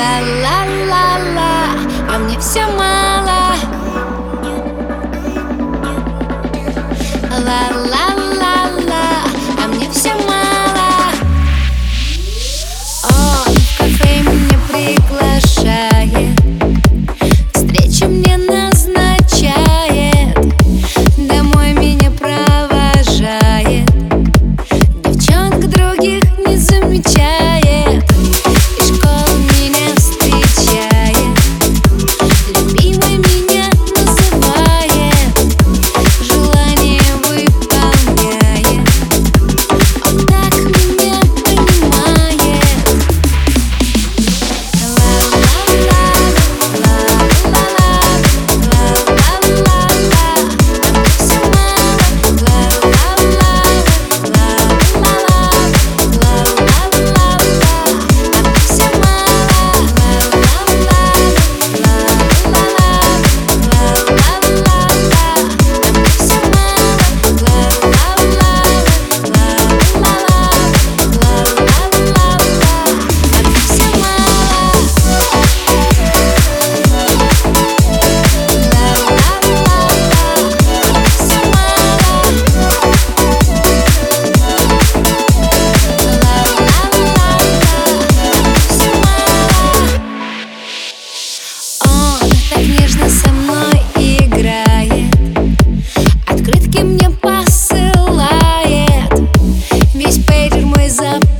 ла-ла-ла-ла, а мне все мало. Нежно со мной играет. Открытки мне посылает. Весь пейджер мой заполняет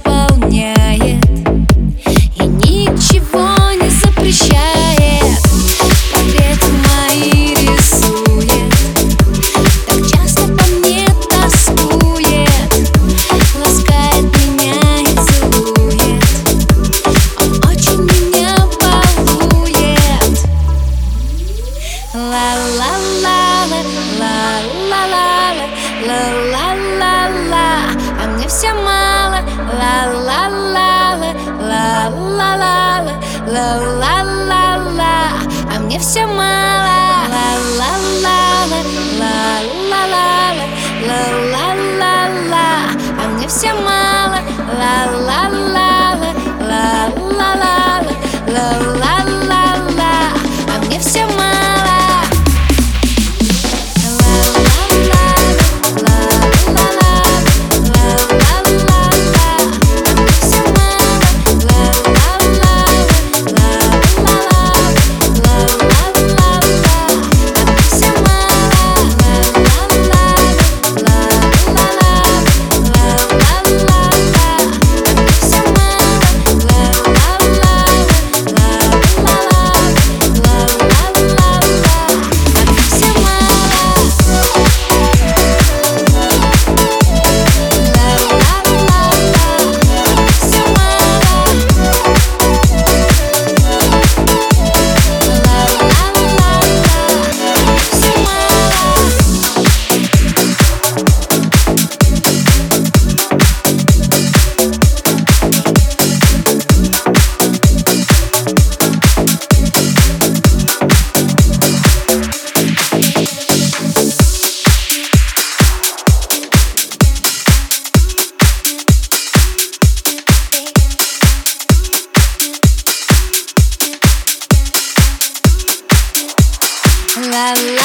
все а мало Ла-ла-ла-ла, ла-ла-ла-ла, ла-ла-ла-ла. А мне все мало. Ла-ла-ла-ла, ла-ла-ла-ла, ла-ла-ла-ла. А мне все мало. Ла-ла La la